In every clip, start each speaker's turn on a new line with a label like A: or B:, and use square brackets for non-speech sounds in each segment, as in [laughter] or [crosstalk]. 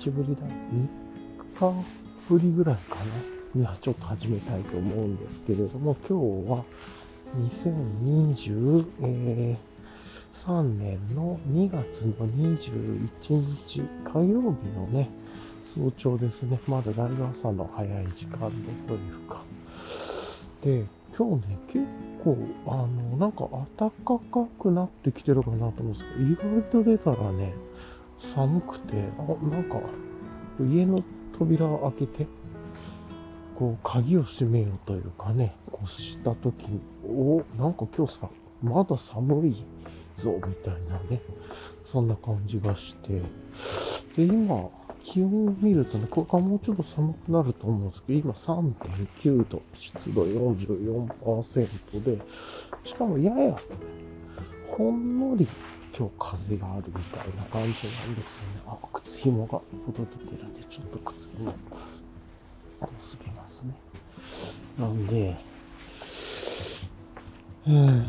A: 日ぶりだ ?3 日ぶりぐらいかなにはちょっと始めたいと思うんですけれども、今日は2023年の2月の21日火曜日のね、早朝ですね。まだだいぶ朝の早い時間でというか。で、今日ね、結構、あの、なんか暖かくなってきてるかなと思うんですけど、意外と出たらね、寒くて、あ、なんか、家の扉を開けて、こう、鍵を閉めようというかね、こうした時に、お、なんか今日さ、まだ寒いぞ、みたいなね、そんな感じがして、で、今、気温を見るとね、これからもうちょっと寒くなると思うんですけど、今3.9度、湿度44%で、しかもやや、ほんのり今日風があるみたいな感じなんですよね。あ、靴紐が届いてるんで、ちょっと靴紐、すげますね。なんで、えー、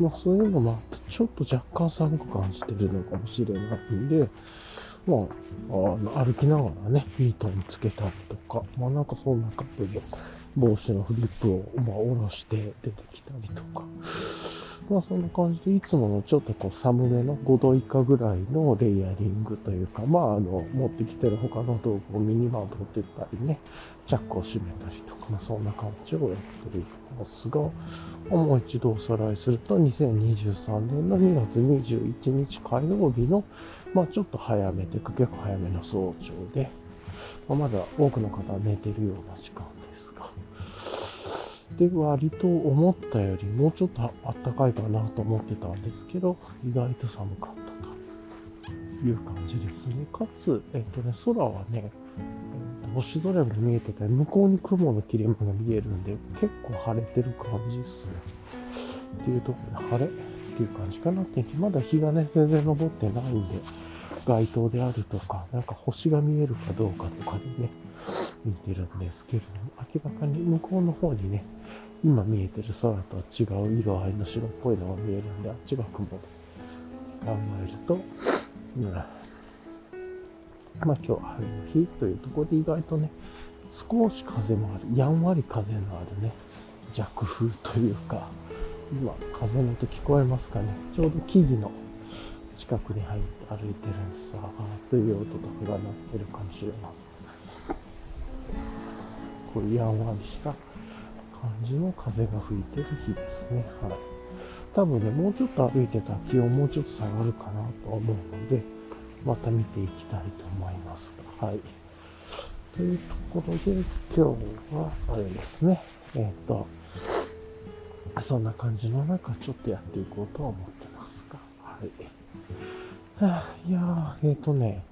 A: まあそういうのもあって、ちょっと若干寒く感じてるのかもしれないんで、まあ、あ歩きながらね、ミトンつけたりとか、まあなんかそんな感じで、帽子のフリップを、まあ、下ろして出てきたりとか、まあそんな感じで、いつものちょっとこう寒めの5度以下ぐらいのレイヤリングというか、まああの、持ってきてる他の道具をミニマム取ってったりね、チャックを閉めたりとか、まあそんな感じをやってるんですが、もう一度おさらいすると、2023年の2月21日火曜日のまあちょっと早めてか、結構早めの早朝で、まあ、まだ多くの方は寝てるような時間。で、割と思ったよりもうちょっとあったかいかなと思ってたんですけど、意外と寒かったという感じですね。かつ、えっとね、空はね、星空が見えてて、向こうに雲の切れ間が見えるんで、結構晴れてる感じっすね。っていうところで晴れ。っていう感じかな。天気、まだ日がね、全然昇ってないんで、街灯であるとか、なんか星が見えるかどうかとかでね、見てるんですけれども、明らかに向こうの方にね、今見えてる空とは違う色合いの白っぽいのが見えるんで、あっちが雲で考えると、うん、まあ今日は晴れの日というところで意外とね、少し風もある、やんわり風のあるね、弱風というか、今、風の音聞こえますかね。ちょうど木々の近くに入って歩いてるんですが、という音とかが鳴ってるかもしれません。こういうやんわりした感じの風が吹いてる日ですね。はい。多分ね、もうちょっと歩いてた気温もうちょっと下がるかなと思うので、また見ていきたいと思います、はい。というところで、今日はあれですね、えっ、ー、と、そんな感じの中、ちょっとやっていこうと思ってますが。はい。はあ、いやー、えっ、ー、とね、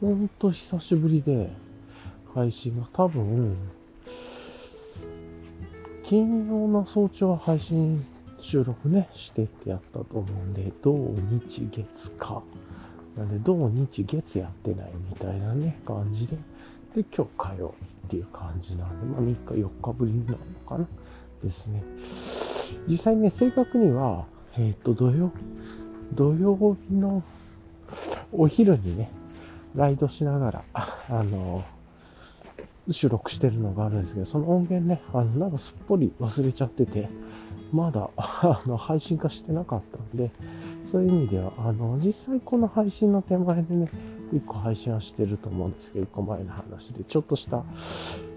A: ほんと久しぶりで、配信が多分、金曜の早朝配信収録ね、してってやったと思うんで、土日月か。なんで、土日月やってないみたいなね、感じで。で、今日火曜日っていう感じなんで、まあ3日4日ぶりなのかなですね。実際ね、正確には、えっ、ー、と、土曜、土曜日のお昼にね、ライドしながら、あの、収録してるのがあるんですけど、その音源ね、あの、なんかすっぽり忘れちゃってて、まだ、[laughs] あの、配信化してなかったんで、そういう意味では、あの、実際この配信の手前でね、一個配信はしてると思うんですけど、一個前の話で、ちょっとした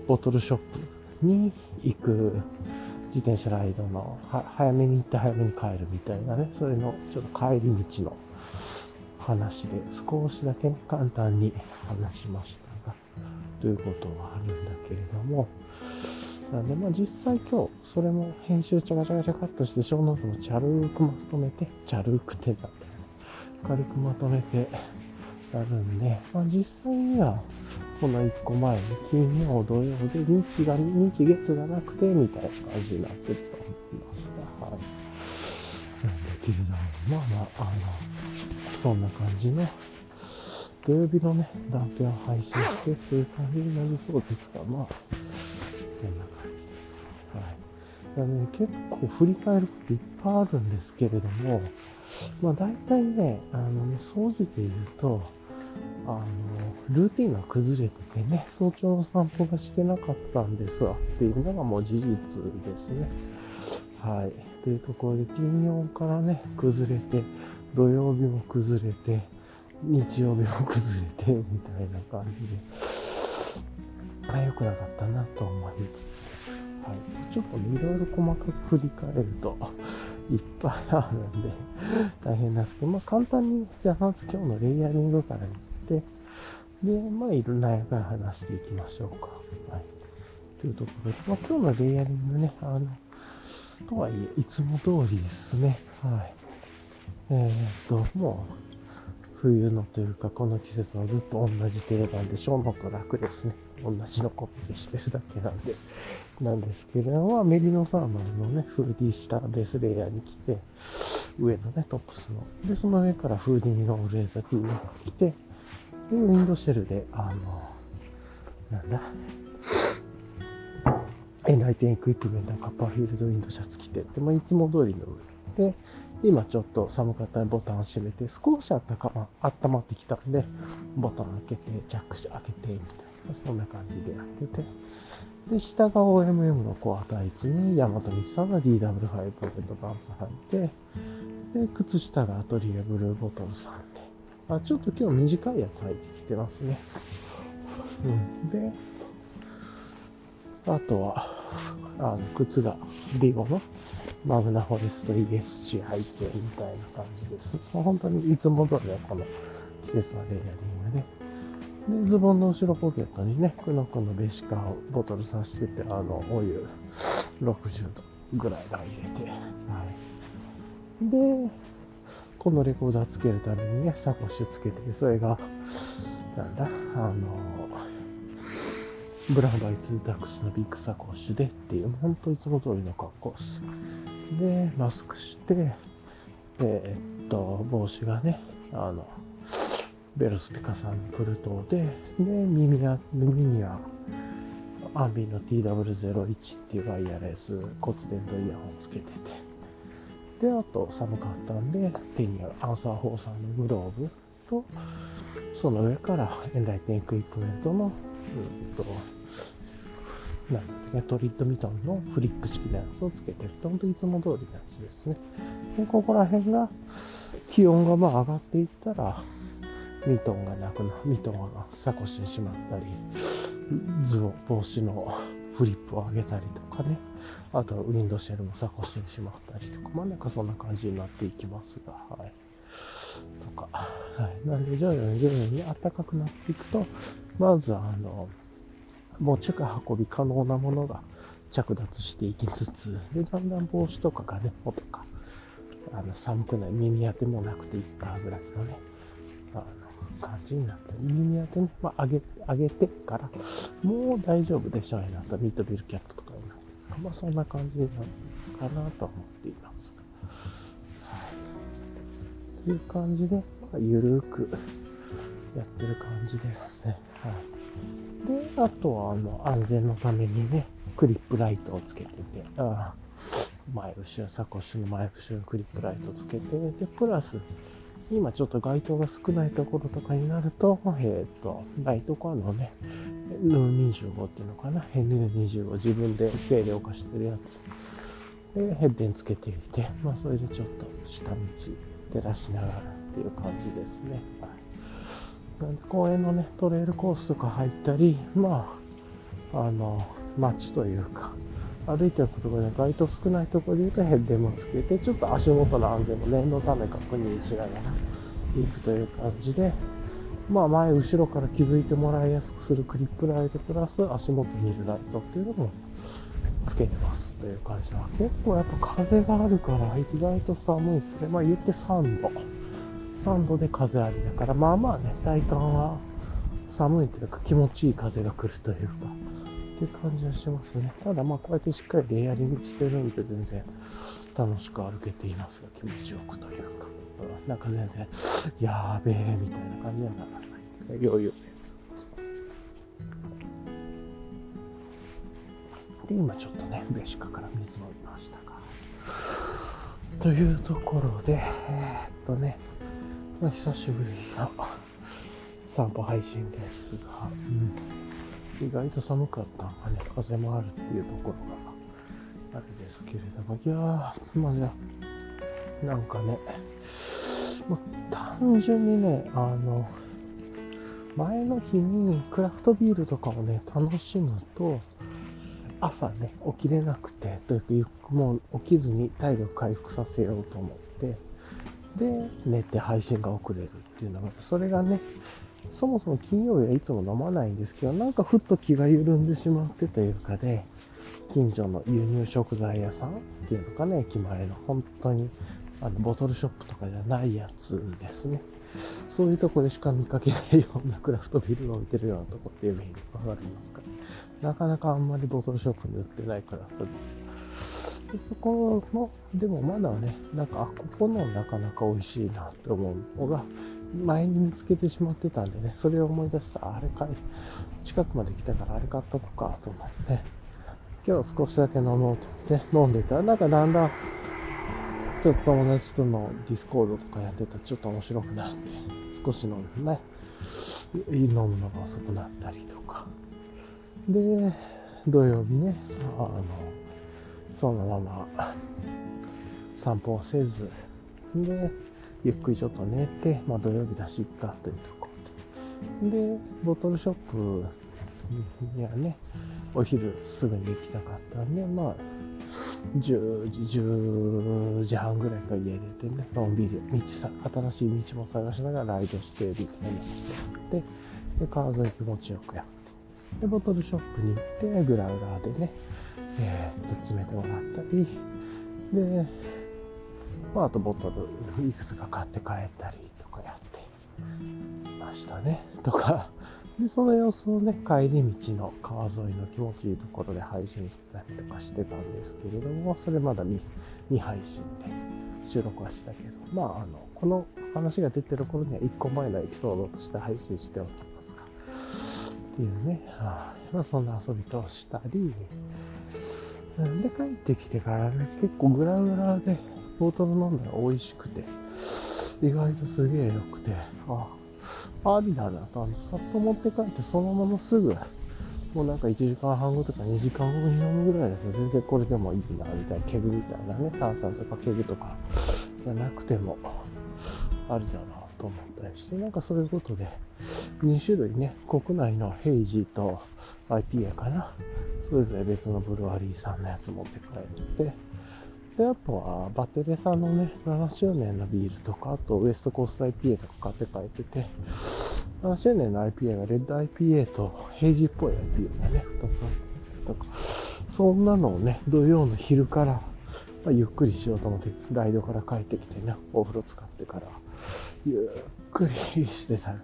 A: ボトルショップに行く自転車ライドの早めに行って早めに帰るみたいなね、それのちょっと帰り道の話で少しだけね、簡単に話しました、ということはあるんだけれども、なんでまあ実際今日、それも編集ちゃがちゃがちゃカットして、ショーノートも軽くまとめて、チャルくてだった軽くまとめてやるんで、まあ実際には、この1個前に金曜、土曜で日が、日月がなくて、みたいな感じになってると思いますが、はい。なんだけれども、まあまあ、あの、そんな感じの、土曜日のね、断片を配信してっていう感じになりそうですが、まあ、そんな感じです。はい。なので、結構振り返ることいっぱぱいあるんですけれども、まあ大体ね、あのね、掃除で言うと、あの、ルーティンが崩れててね、早朝の散歩がしてなかったんですわっていうのがもう事実ですね。はい。というところで、金曜からね、崩れて、土曜日も崩れて、日曜日も崩れて、みたいな感じで、あ、良くなかったなと思いつつ、はい。ちょっとね、いろいろ細かく振り返ると、いっぱいあるんで、大変なんですけど、まあ簡単に、じゃあまず今日のレイヤリングから言って、で、まあいろんなやから話していきましょうか。はい。というところで、まあ今日のレイヤリングね、あの、とはいえ、いつも通りですね。はい。えー、っと、もう、冬のというか、この季節はずっと同じ定番で、ショーノと楽ですね。同じのコピーしてるだけなんで、なんですけれども、メリノサーマルのね、フーディー下ベースレイヤーに来て、上のね、トップスの。で、その上からフーディーのレーザー風が来て、で、ウィンドシェルで、あの、なんだ、エンライテンエクイプメントのカッパーフィールドウィンドシャツ着て、で、まあ、いつも通りの上で、今ちょっと寒かったらボタンを閉めて、少しあったま、温まってきたんで、ボタン開けて、ジャック開けて、みたいな、そんな感じでやってて、で、下が OMM のコアタイツに、ヤマトミさんが DW5 ポケットパンツ履いて、で、靴下がアトリエブルーボトルさんで、あ、ちょっと今日短いやつ履いてきてますね。うん。で、あとは、あの、靴がリゴのマグナフォレスト ESC 履いてるみたいな感じです。本当にいつも通りのこの季節はレイヤリングで。で、ズボンの後ろポケットにね、クノクのベシカをボトルさしてて、あの、お湯60度ぐらいが入れて、はい。で、このレコーダーつけるためにね、サコッシュつけて、それが、なんだ、あの、ブランバイツータックスのビッグサコッシュでっていう、本当いつも通りの格好です。で、マスクして、えー、っと、帽子がね、あの、ベロスピカさんのプルトで、で、耳は、耳には、アンビの TW01 っていうワイヤレス骨伝導イヤホンつけてて、で、あと寒かったんで、手にあるアンサー4さんのグローブと、その上からエンライテンエクイプメントの、うんと、なんだっけ、トリッドミトンのフリック式のやつをつけてると、本当いつも通りのやつですね。で、ここら辺が、気温がまあ上がっていったら、ミトンがなくな、ミトンがサコッシにしまったり、ズボン、帽子のフリップを上げたりとかね。あとウィンドシェルもサコッシにしまったりとか、まあなんかそんな感じになっていきますが、はい。とか、はい。なんで徐々に徐々に暖かくなっていくと、まずあの、持ち運び可能なものが着脱していきつつ、で、だんだん帽子とかがね、とか、あの、寒くない耳当てもなくていいかぐらいのね、あの、感じになったり、耳当てね、まあ、上げ、上げてから、もう大丈夫でしょうよなと、ミートビルキャットとかになまあ、そんな感じなるかなと思っていますはい。という感じで、まあ、ゆるくやってる感じですね。はい。で、あとは、あの、安全のためにね、クリップライトをつけてて、あ前後ろ、サコッシュの前後ろクリップライトつけて、で、プラス、今ちょっと街灯が少ないところとかになると、えっ、ー、と、ライトカーのね、N25 っていうのかな、N25 自分で軽量化してるやつ。で、ヘッデンつけていて、まあそれでちょっと下道照らしながらっていう感じですね。はい公園のね、トレイルコースとか入ったり、まあ、あの、街というか、歩いてるところで街灯少ないところで言うとヘッデもつけて、ちょっと足元の安全も念のため確認しながら行くという感じで、まあ前後ろから気づいてもらいやすくするクリップライトプラス足元にいるライトっていうのもつけてますという感じで、結構やっぱ風があるから意外と寒いですね。まあ言って3度。3度で風ありだから、まあまあね、体感は寒いというか気持ちいい風が来るというか、っていう感じはしますね。ただまあこうやってしっかりレイヤリングしてるんで全然楽しく歩けていますが気持ちよくというか、なんか全然、やーべえみたいな感じにはならない。余裕で。で、今ちょっとね、ベシカから水飲みましたが。というところで、えー、っとね、まあ、久しぶりの散歩配信ですが、うん、意外と寒かったのがね、風もあるっていうところがあるんですけれども、いやー、まあじゃあ、なんかね、もう単純にね、あの、前の日にクラフトビールとかをね、楽しむと、朝ね、起きれなくて、というか、もう起きずに体力回復させようと思って、で、寝て配信が遅れるっていうのが、それがね、そもそも金曜日はいつも飲まないんですけど、なんかふっと気が緩んでしまってというかで、近所の輸入食材屋さんっていうのかね、駅前の本当にあのボトルショップとかじゃないやつですね。そういうとこでしか見かけないようなクラフトビールを置いてるようなとこっていう意味わかりますか、ね、なかなかあんまりボトルショップに売ってないクラフトビール。でそこの、でもまだね、なんか、あ、ここのなかなか美味しいなって思うのが、前に見つけてしまってたんでね、それを思い出した、あれかい、近くまで来たからあれ買っとこうかと思って、今日少しだけ飲もうと思って飲んでたら、なんかだんだんちょっと友達とのディスコードとかやってたらちょっと面白くなって、少し飲んでね、飲むのが遅くなったりとか。で、土曜日ね、さあの、そのまま散歩をせず、で、ゆっくりちょっと寝て、まあ土曜日だしっかというところで。で、ボトルショップにはね、お昼すぐに行きたかったんで、まあ、10時、10時半ぐらいから家出てね、のんびり道さ、新しい道も探しながらライドしてみたいなのしてで、川沿い気持ちよくやって、で、ボトルショップに行って、グラウラーでね、えー、っと、詰めてもらったり、で、まあ、あとボトルいくつか買って帰ったりとかやって。ましたね。とか、で、その様子をね、帰り道の川沿いの気持ちいいところで配信してたりとかしてたんですけれども、それまだ未配信で。収録はしたけど、まあ、あの、この話が出てる頃には1個前のエピソードとして配信しておきますが、っていうね、はあ、まあ、そんな遊びとしたり、なん。で、帰ってきてからね、結構グラウラーでボトル飲んだら美味しくて、意外とすげえ良くて、あありだなと、あの、さっと持って帰ってそのまますぐ、もうなんか1時間半後とか2時間後に飲むぐらいだと全然これでもいいな、みたいな、ケグみたいなね、炭酸とかケグとかじゃなくても、ありだな。と思ったりして、なんかそういうことで、2種類ね、国内のヘイジーと IPA かな、それぞれ別のブルワリーさんのやつ持って帰って、で、あとは、バテレさんのね、7周年のビールとか、あとウエストコースト IPA とか買って帰ってて、7周年の IPA がレッド IPA とヘイジーっぽい IPA がね、2つあったんですとか、そんなのをね、土曜の昼から、ま、ゆっくりしようと思って、ライドから帰ってきてね、お風呂使ってから、ゆっくりしてたら、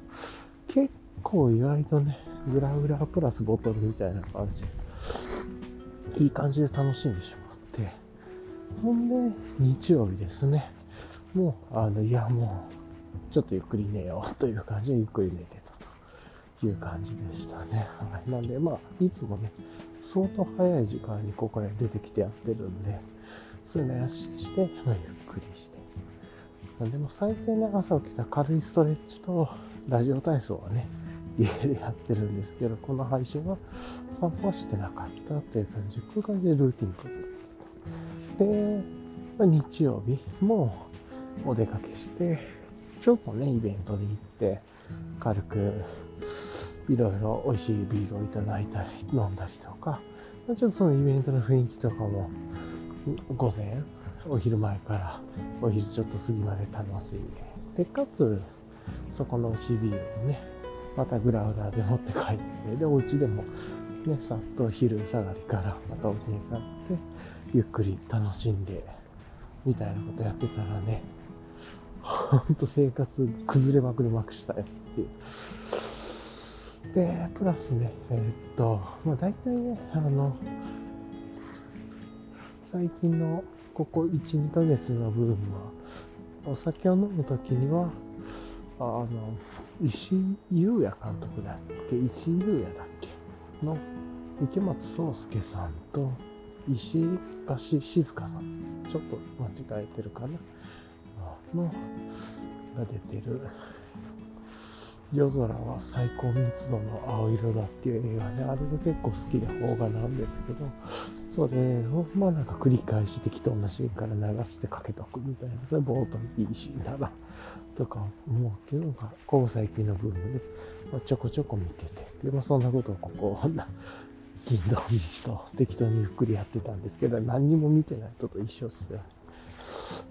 A: 結構意外とね、グラグラプラスボトルみたいな感じで、いい感じで楽しんでしまって、ほんで、日曜日ですね。もう、あの、いや、もう、ちょっとゆっくり寝ようという感じで、ゆっくり寝てたという感じでしたね。はい。なんで、まあ、いつもね、相当早い時間にここから出てきてやってるんで、そういうのやしして、まあ、ゆっくりして。でも最近ね、朝起きた軽いストレッチと、ラジオ体操はね、家でやってるんですけど、この配信は散歩はしてなかったっていう感じで、こういう感じでルーティンと。で、まあ、日曜日もお出かけして、ちょっとね、イベントに行って、軽くいろいろ美味しいビールをいただいたり、飲んだりとか、ちょっとそのイベントの雰囲気とかも、午前、お昼前からお昼ちょっと過ぎまで楽しんで、で、かつ、そこの美味しいビールをね、またグラウラーで持って帰って、で、お家でもね、さっと昼下がりからまたお家に帰って、ゆっくり楽しんで、みたいなことやってたらね、ほんと生活崩れまくりまくしたよっていう。で、プラスね、えー、っと、まあ大体ね、あの、最近のここ1、2ヶ月のブームは、お酒を飲むときには、あの、石井優也監督だっけ？石井優也だっけの池松壮亮さん。と、石橋静香さん。ちょっと間違えてるかな？の、が出てる、夜空は最高密度の青色だっていう映画で、あれが結構好きで邦画なんですけど、それを、まあなんか繰り返し適当なシーンから流してかけとくみたいな、それ冒頭にいいシーンだな、とか思うっていうのが、ここ最近のブームで、まあ、ちょこちょこ見てて、で、まあそんなことをここ、金土日と適当にゆっくりやってたんですけど、何にも見てない人と一緒っすよ。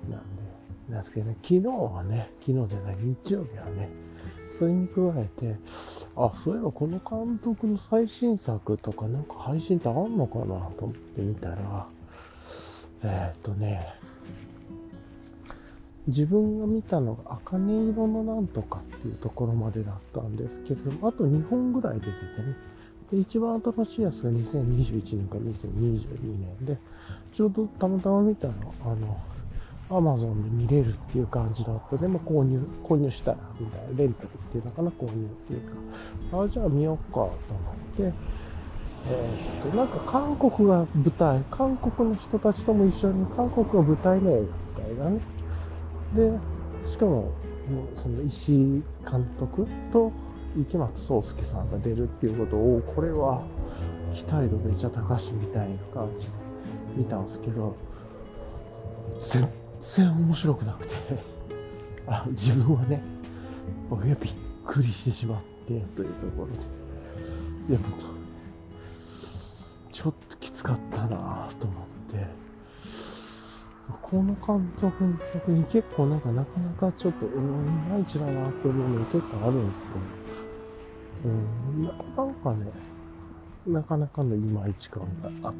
A: なんで、なんですけどね、昨日はね、昨日じゃない、日曜日はね、それに加えて、あ、そういえばこの監督の最新作とかなんか配信ってあんのかなと思ってみたら、えー、っとね、自分が見たのが茜色のなんとかっていうところまでだったんですけど、あと2本ぐらい出ててね。で、一番新しいやつが2021年か2022年で、ちょうどたまたま見たの、あの、アマゾンで見れるっていう感じだった。でも購入、購入したら、みたいな、レンタルっていうのかな、購入っていうか、あ、じゃあ見よっかと思って、えー、っと、なんか韓国が舞台、韓国の人たちとも一緒に、韓国が舞台の映画みたいなね。で、しかも、その石井監督と池松壮亮さんが出るっていうことを、これは期待度めちゃ高しみたいな感じで見たんですけど、全然面白くなくて。あ自分はねびっくりしてしまってというところで。でもちょっときつかったなと思って。この監督の作品結構なんかなかなかちょっと、うん、いまいちだなと思うの結構あるんですけど、うん、なんかね、なかなかのいまいち感があっ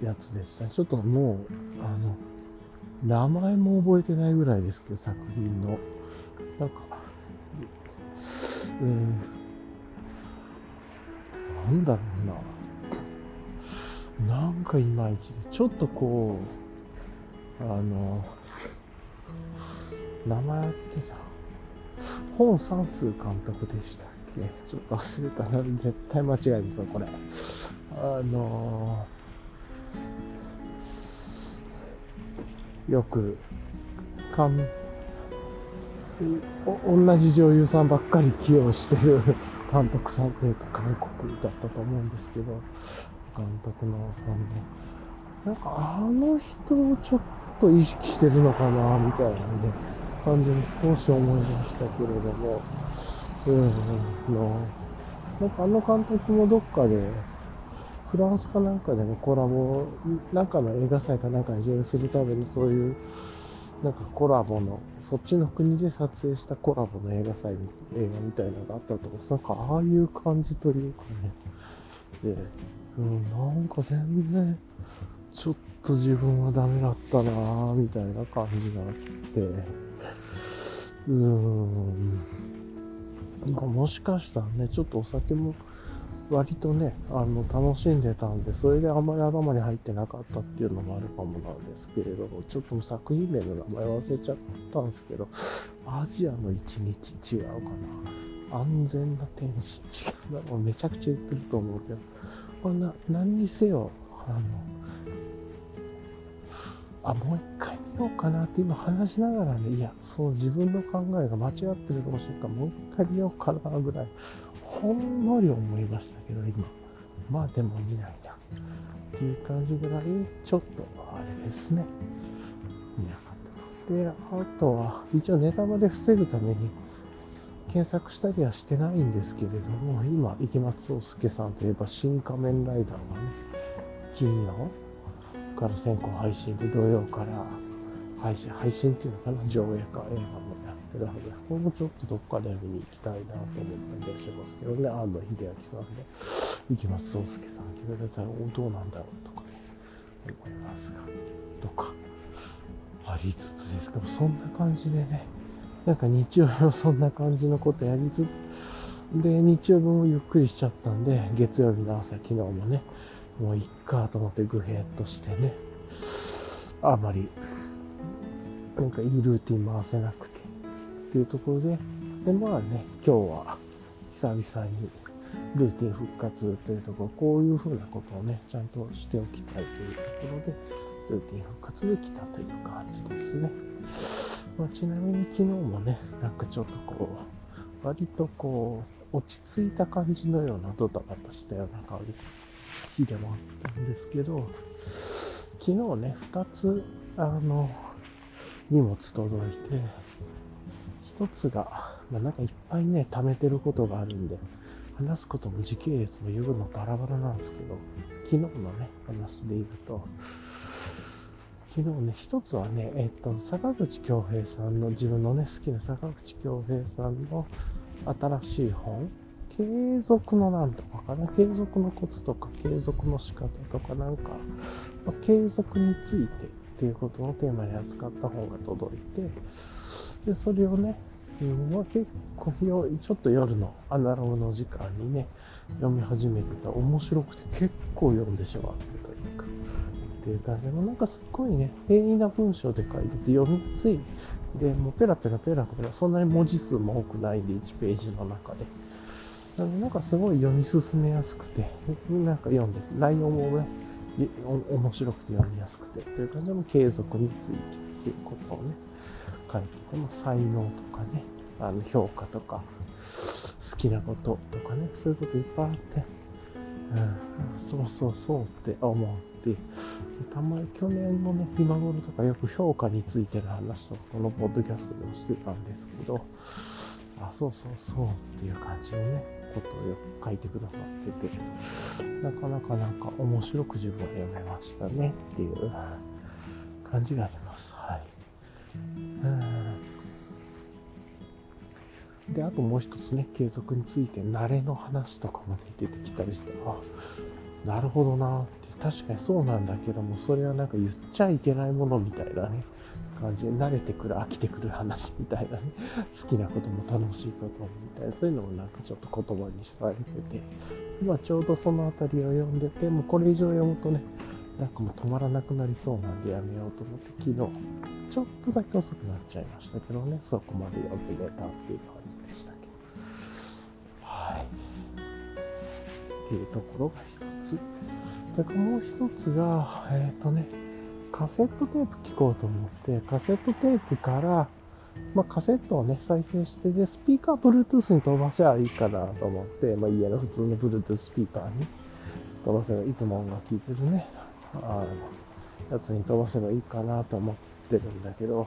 A: たやつでした。ちょっともう、あの、名前も覚えてないぐらいですけど、作品の。なんか、うん、なんだろうな。なんかいまいちで、ちょっとこう、あの、名前ってた。本三数監督でしたっけ？ちょっと忘れたな。絶対間違いですよ、これ。あのよくかん同じ女優さんばっかり起用してる [laughs] 監督さんというか韓国だったと思うんですけど監督のさんのなんかあの人をちょっと意識してるのかなみたいなね感じに少し思いましたけれども。うん。のなんかあの監督もどっかでフランスかなんかでのコラボ、なんかの映画祭かなんかに上映するためにそういう、なんかコラボの、そっちの国で撮影したコラボの映画祭、映画みたいなのがあったと思なんかああいう感じというかね。で、うん、なんか全然、ちょっと自分はダメだったなぁ、みたいな感じがあって、うーん、まあ、もしかしたらね、ちょっとお酒も、割とね、あの、楽しんでたんで、それであんまり頭に入ってなかったっていうのもあるかもなんですけれども、ちょっと作品名の名前忘れちゃったんですけど、アジアの一日違うかな。安全な天使違うな。もうめちゃくちゃ言ってると思うけど、まあ、な何にせよ、あの、あ、もう一回見ようかなって今話しながらね、いや、そう自分の考えが間違ってるかもしれんから、もう一回見ようかなぐらいほんのり思いましたけど、今。まあでも見ないな。っていう感じぐらい、ちょっとあれですね。見なかった。で、あとは、一応ネタバレ防ぐために、検索したりはしてないんですけれども、今、池松壮亮さんといえば、新仮面ライダーがね、金曜から先行配信で土曜から配信、配信っていうのかな、上映か映画けど、これもちょっとどっかで見に行きたいなと思ったりはしてますけどね、安野秀明さんで、池松壮亮さん決められたらどうなんだろうとかね、思いますが、とか、ありつつです。けど、そんな感じでね、なんか日曜日もそんな感じのことやりつつ、で、日曜日もゆっくりしちゃったんで、月曜日の朝、昨日もね、もういっかと思ってグヘッとしてね、あまり、なんかいいルーティン回せなくて、っていうところで、で、まあね、今日は久々にルーティン復活というところ、こういうふうなことをね、ちゃんとしておきたいというところで、ルーティン復活できたという感じですね。まあ、ちなみに昨日もね、なんかちょっとこう、割とこう、落ち着いた感じのようなドタバタしたような感じ、日でもあったんですけど、昨日ね、2つ、あの、荷物届いて、1つが、まあ、なんかいっぱいね、貯めてることがあるんで、話すことも時系列も言うのバラバラなんですけど、昨日のね、話で言うと、昨日ね、一つはね、えっ、と、坂口恭平さんの、自分のね、好きな坂口恭平さんの新しい本、継続のなんとかかな、継続のコツとか、継続の仕方とか、なんか、まあ、継続についてっていうことをテーマに扱った本が届いて、で、それをね、うん、まあ、結構ちょっと夜のアナログの時間にね、読み始めてた面白くて結構読んでしまってというか、っていう感じで、なんかすっごいね、平易な文章で書いてて読みやすい。で、もうペラペラペラペラ、そんなに文字数も多くないんで、1ページの中で。なの、なんかすごい読み進めやすくて、なんか読んで、内容もね、面白くて読みやすくて、という感じで、継続についてっていうことをね、書いてても、才能とかね、あの評価とか、好きなこととかね、そういうこといっぱいあって、うん、そうそうそうって思って、たまに去年のね、今頃とかよく評価についての話とか、このポッドキャストでもしてたんですけど、あ、そうそうそうっていう感じのね、ことをよく書いてくださってて、なかなかなんか面白く自分は読めましたねっていう感じがあります。で、あともう一つね、継続について慣れの話とかも、ね、出てきたりして、あ、なるほどなって、確かにそうなんだけども、それはなんか言っちゃいけないものみたいなね、感じで慣れてくる、飽きてくる話みたいなね、好きなことも楽しいこともみたいな、そういうのもなんかちょっと言葉にされてて、今ちょうどその辺りを読んでて、もうこれ以上読むとね、なんかもう止まらなくなりそうなんでやめようと思って、昨日、ちょっとだけ遅くなっちゃいましたけどね、そこまで読んで寝たっていう感じでしたけど。はい。っていうところが一つ。それからもう一つが、えっ、ー、とね、カセットテープ聞こうと思って、カセットテープから、まあ、カセットをね、再生して、で、スピーカー Bluetooth に飛ばしゃいいかなと思って、まあ、家の普通の Bluetooth スピーカーに飛ばせば、いつも音楽聴いてるね、あの、やつに飛ばせばいいかなと思ってるんだけど、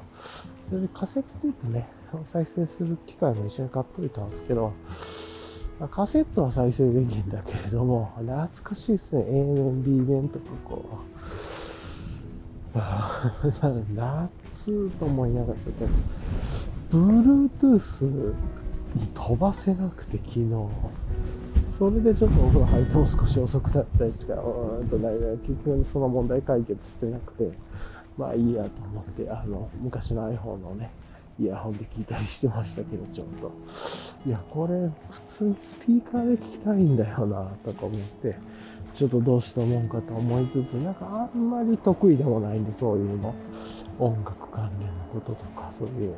A: それでカセットテープね、再生する機械も一緒に買っといたんですけど、カセットは再生できるんだけれども、懐かしいですね。A 面、B 面とかこう、夏と思いながらけど、Bluetooth に飛ばせなくて、昨日。それでちょっとお風呂入っても少し遅くなったりして、うーんと結局その問題解決してなくて、まあいいやと思って、あの、昔の iPhone のね、イヤホンで聞いたりしてましたけど、ちょっと。いや、これ、普通にスピーカーで聞きたいんだよな、とか思って、ちょっとどうして思うかと思いつつ、なんかあんまり得意でもないんで、そういうの。音楽関連のこととか、そういう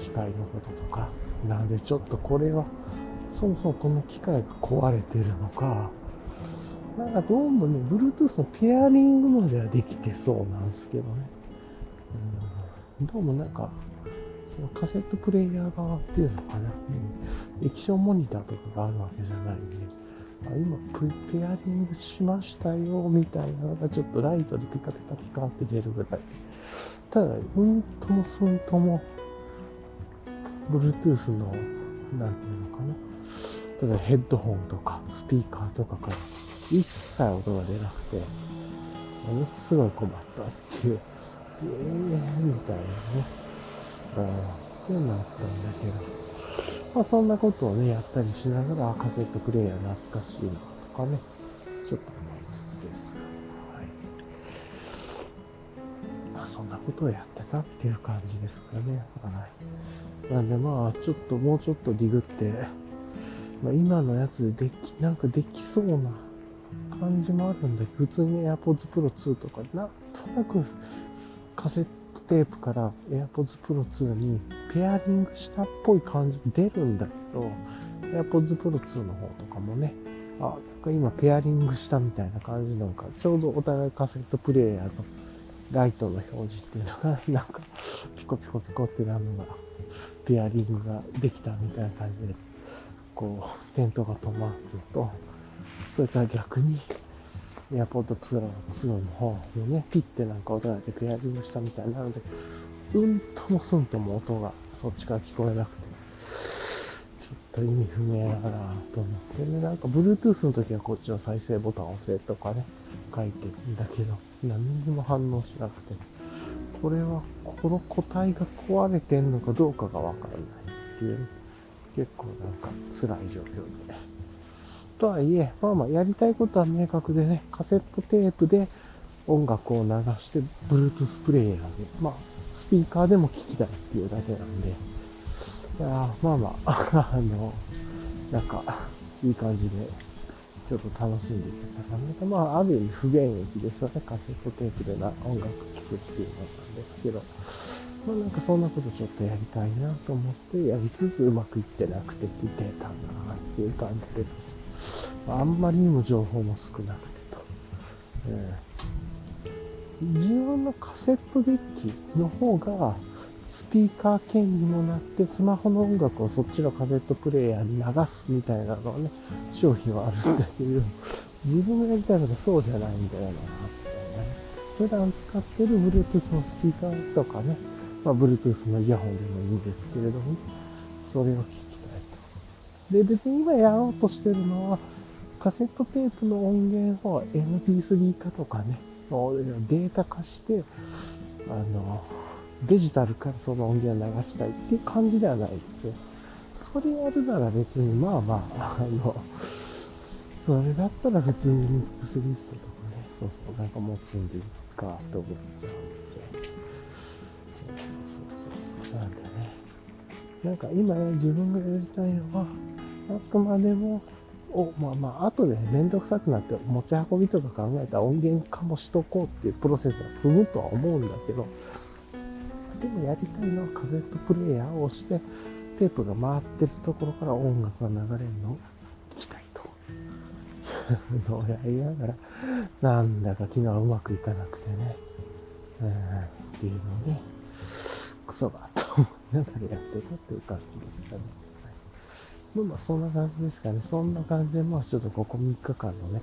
A: 機械のこととか。なので、ちょっとこれは、そもそもこの機械が壊れてるのか、なんかどうもね、Bluetooth のペアリングまではできてそうなんですけどね。うん、どうもなんか、そのカセットプレイヤー側っていうのかな、うん、液晶モニターとかがあるわけじゃないんで、あ今ペアリングしましたよ、みたいなのがちょっとライトでピカピカピカって出るぐらい。ただ、うんともすんとも、Bluetooth の、なんていうのかな。ただヘッドホンとかスピーカーとかから一切音が出なくて、ものすごい困ったっていう、えー、みたいなね。うん、そうなったんだけど、まあそんなことをね、やったりしながらカセットプレイヤー懐かしいなとかね、ちょっと思いつつです、はい。まあそんなことをやってたっていう感じですかね。はい。なんでまあちょっともうちょっとディグって、まあ、今のやつででき、なんかできそうな感じもあるんだけど、普通に AirPods Pro 2とか、な。んとなくカセットテープから AirPods Pro 2にペアリングしたっぽい感じ出るんだけど、AirPods Pro 2の方とかもね、あ、なんか今ペアリングしたみたいな感じなんか、ちょうどお互いカセットプレイヤーのライトの表示っていうのが、[laughs] なんか、ピコピコピコってなるのが、ペアリングができたみたいな感じで、こう、テントが止まってると、それから逆に、AirPod Pro 2の方にね、ピッてなんかお互いでペアリングしたみたいなるんで、うんともすんとも音がそっちから聞こえなくて、ちょっと意味不明だなと思ってね、なんか Bluetooth の時はこっちの再生ボタンを押せとかね、書いてんだけど、何にも反応しなくて、これはこの個体が壊れてんのかどうかがわからないっていう、結構なんか辛い状況で。とはいえ、まあまあやりたいことは明確でね、カセットテープで音楽を流して、Bluetooth プレイヤーで、まあ、スピーカーでも聴きたいっていうだけなんで、いやまあまあ、[laughs] あの、なんか、いい感じで、ちょっと楽しんでいけたらね。まあ、ある意味不言益ですよね。カセットテープでな音楽聴くっていうのなんですけど、まあなんかそんなことちょっとやりたいなと思ってやりつつうまくいってなくて聞いてたなっていう感じです。あんまりにも情報も少なくてと。えー、自分のカセットデッキの方がスピーカー兼にもなってスマホの音楽をそっちのカセットプレイヤーに流すみたいなのはね、商品はあるんだけど、自分がやりたいのがそうじゃないんだよな、みたいなね。普段使ってる Bluetooth のスピーカーとかね、まあ Bluetooth のイヤホンでもいいんですけれども、それを。で、別に今やろうとしてるのは、カセットテープの音源を MP3 化とかね、データ化して、あの、デジタルからその音源を流したいっていう感じではないですよ。それやるなら別に、まあまあ、あの、それだったら別にミックスリストとかね、そうそう、なんかもう積んでいくかと思っちゃうんで。そうそうそうそう。なんでね。なんか今ね自分がやりたいのは、あくまでも、を、まあまあ、後でめんどくさくなって持ち運びとか考えた音源化もしとこうっていうプロセスは踏むとは思うんだけど、でもやりたいのはカセットプレイヤーを押して、テープが回ってるところから音楽が流れるのを聞きたいと。のをやりながら、なんだか昨日はうまくいかなくてね、うん、っていうので、クソがと思いながらやってたっていう感じでしたね。まあまあそんな感じですかね。そんな感じで、まあちょっとここ3日間のね、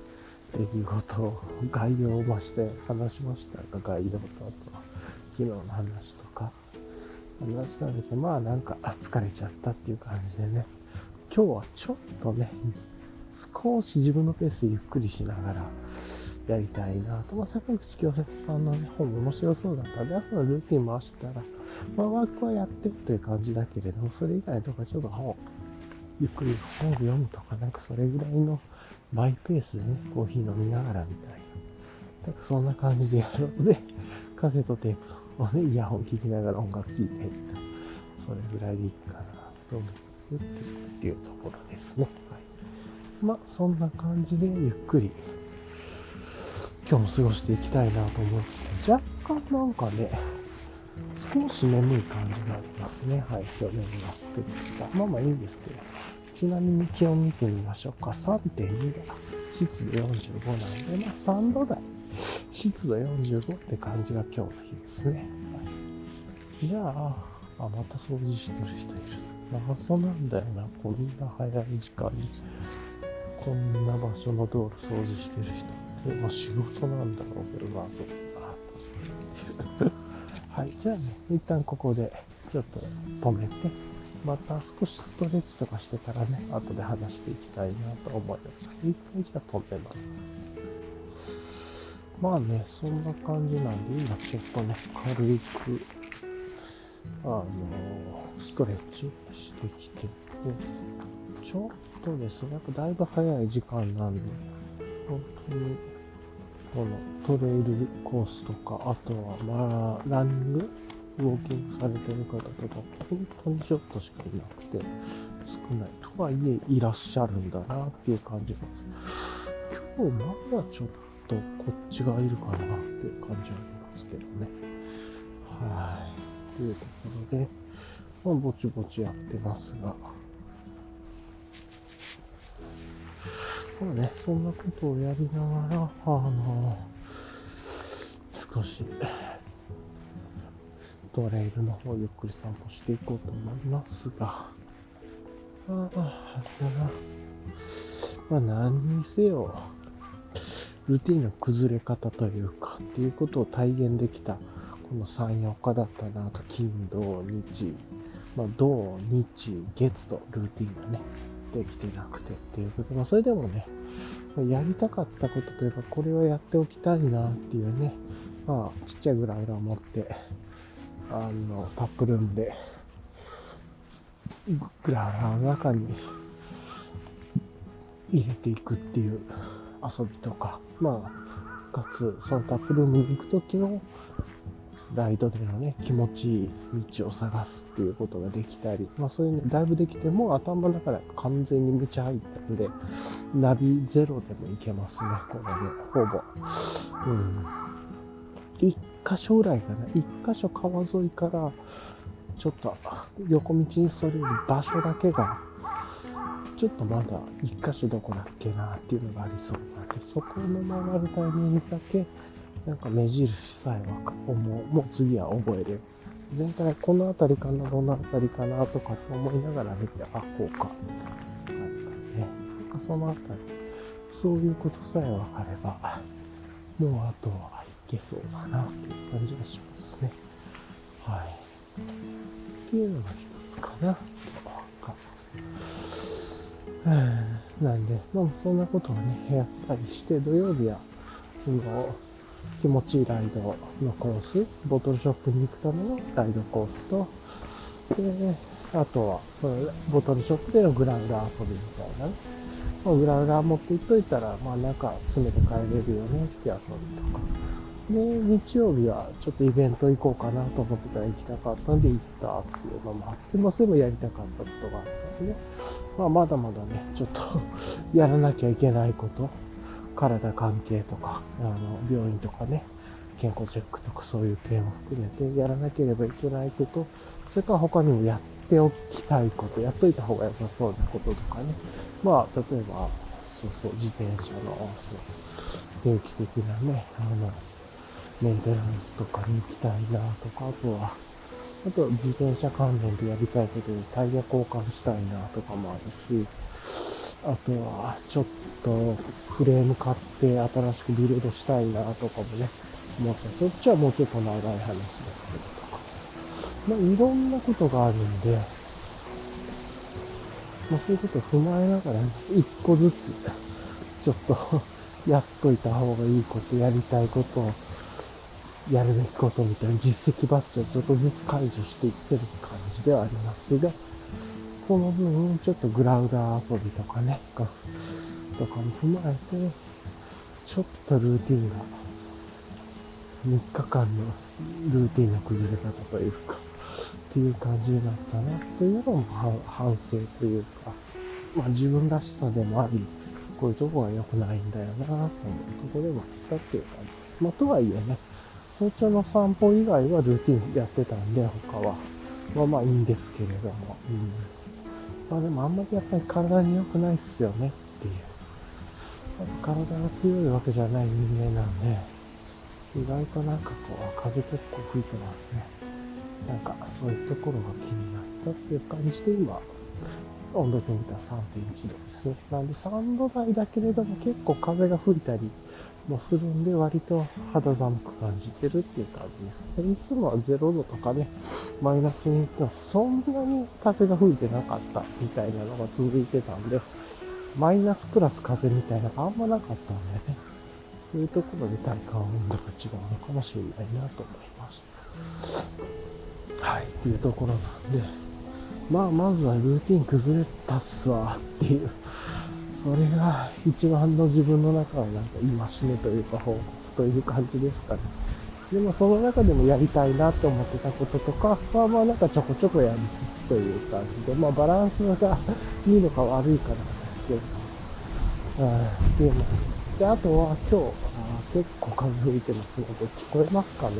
A: 出来事を概要を増して話しましたが、概要とあと昨日の話とか、話したんだけど、まあなんか疲れちゃったっていう感じでね、今日はちょっとね、少し自分のペースでゆっくりしながらやりたいなと。まあ、坂口京平さんのね、本も面白そうだったんで、朝のルーティン回したら、まあ、ワークはやってるという感じだけれども、それ以外とかちょっと本ゆっくり本を読むとか、なんかそれぐらいのマイペースでね、コーヒー飲みながらみたいな。なんかそんな感じでやるので、[laughs] カセットテープをね、イヤホン聴きながら音楽聴いてみたいな。それぐらいでいいかなと思ってるっていうところですね。はい。まあ、そんな感じでゆっくり今日も過ごしていきたいなと思ってて、若干なんかね、少し眠い感じがありますね。はい、今日眠らせてました。まあまあいいんですけど。ちなみに気温見てみましょうか。3.2度。湿度45なんで、まあ3度台。湿度45って感じが今日の日ですね。はい、じゃあ、あ、また掃除してる人いる。謎なんだよな。こんな早い時間に。こんな場所の道路掃除してる人って。まあ仕事なんだろうけど、謎だなと。はい。じゃあね、一旦ここでちょっと止めて、また少しストレッチとかしてからね、後で話していきたいなと思います。一回じゃあ止めます。まあね、そんな感じなんで、今ちょっとね、軽く、あの、ストレッチしてきてて、ちょっとですね、やっぱだいぶ早い時間なんで、本当にこのトレイルコースとか、あとはまあ、ランニング、ウォーキングされてる方とか、本当にちょっとしかいなくて、少ない。とはいえ、いらっしゃるんだなっていう感じです。今日まだちょっとこっちがいるかなっていう感じはありますけどね。はい。というところで、まあ、ぼちぼちやってますが、まあね、そんなことをやりながら、あの、少し、トレイルの方ゆっくり散歩していこうと思いますが、ああ、あれだな。まあ何にせよ、ルーティンの崩れ方というか、っていうことを体現できた、この3、4日だったなと、金、土、日、まあ、土、日、月とルーティンがね、できてなくてっていうこと。まあ、それでもね、やりたかったことというか、これをやっておきたいなっていうね、まあ、ちっちゃいグラウラを持って、あの、タップルームで、グラウラの中に入れていくっていう遊びとか、まあ、かつ、そのタップルームに行くときのライドでのね、気持ちいい道を探すっていうことができたり、まあそういうね、だいぶできても頭の中で完全に無茶入ったんで、ナビゼロでもいけますね、これね、ほぼ。うん。一箇所ぐらいかな、一箇所川沿いから、ちょっと横道にそれる場所だけが、ちょっとまだ一箇所どこだっけなっていうのがありそうなんで、そこの曲がるタイミングだけ、なんか目印さえわかもう、もう次は覚える。全体この辺りかな、どの辺りかなとかって思いながら見て、あ、こうか。なんね。なんかその辺り、そういうことさえ分かれば、もうあとはいけそうだなっていう感じがしますね。はい。っていうのが一つかな。なんで、まあそんなことをね、やったりして、土曜日は、その、気持ちいいライドのコース、ボトルショップに行くためのライドコースと、で、あとは、ボトルショップでのグラウラー遊びみたいなね。まあ、グラウラー持っていっといたら、まあ中詰めて帰れるよねって遊びとか。で、日曜日はちょっとイベント行こうかなと思ってたら行きたかったんで行ったっていうのもあって、まあそういえばやりたかったことがあったんでね。まあまだまだね、ちょっと [laughs] やらなきゃいけないこと体関係とか、あの、病院とかね、健康チェックとかそういう点を含めてやらなければいけないこと、それから他にもやっておきたいこと、やっといた方が良さそうなこととかね。まあ、例えば、そうそう、自転車の、そう定期的なね、あの、メンテナンスとかに行きたいなとか、あとは、あと自転車関連でやりたいことでタイヤ交換したいなとかもあるし、あとは、ちょっとフレーム買って新しくビルドしたいなとかもね、思ったそっちはもうちょっと長い話ですけどとか。まあ、いろんなことがあるんで、まあ、そういうことを踏まえながら、ね、一個ずつ、ちょっと [laughs] やっといた方がいいこと、やりたいことを、やるべきことみたいな実績バッジをちょっとずつ解除していってる感じではありますが、その分、ちょっとグラウダー遊びとかね、とかも踏まえて、ちょっとルーティンが、3日間のルーティンの崩れ方というか、っていう感じになったな、というのも反省というか、まあ自分らしさでもあり、こういうとこが良くないんだよな、と思うところでもあったっていう感じです。まあとはいえね、早朝の散歩以外はルーティンやってたんで、他は。まあまあいいんですけれども。うんまあでもあんまりやっぱり体に良くないっすよねっていう。体が強いわけじゃない人間なんで、意外となんかこう、風結構吹いてますね。なんかそういうところが気になったっていう感じで今、温度計見たら3.1度ですね。なんで3度台だけれども結構風が吹いたり、もするんで、割と肌寒く感じてるっていう感じです。いつもは0度とかね、マイナスに行ってもそんなに風が吹いてなかったみたいなのが続いてたんで、マイナスプラス風みたいなのがあんまなかったんでね、そういうところで体感温度が違うのかもしれないなと思いました。はい、っていうところなんで、まあ、まずはルーティン崩れたっすわっていうそれが一番の自分の中はなんか戒めというか報告という感じですかね。でもその中でもやりたいなって思ってたこととかはまあなんかちょこちょこやりつつという感じで、まあバランスがいいのか悪いかなんですけど、ってい。うので、あとは今日、あ結構風吹いてますので、聞こえますかね。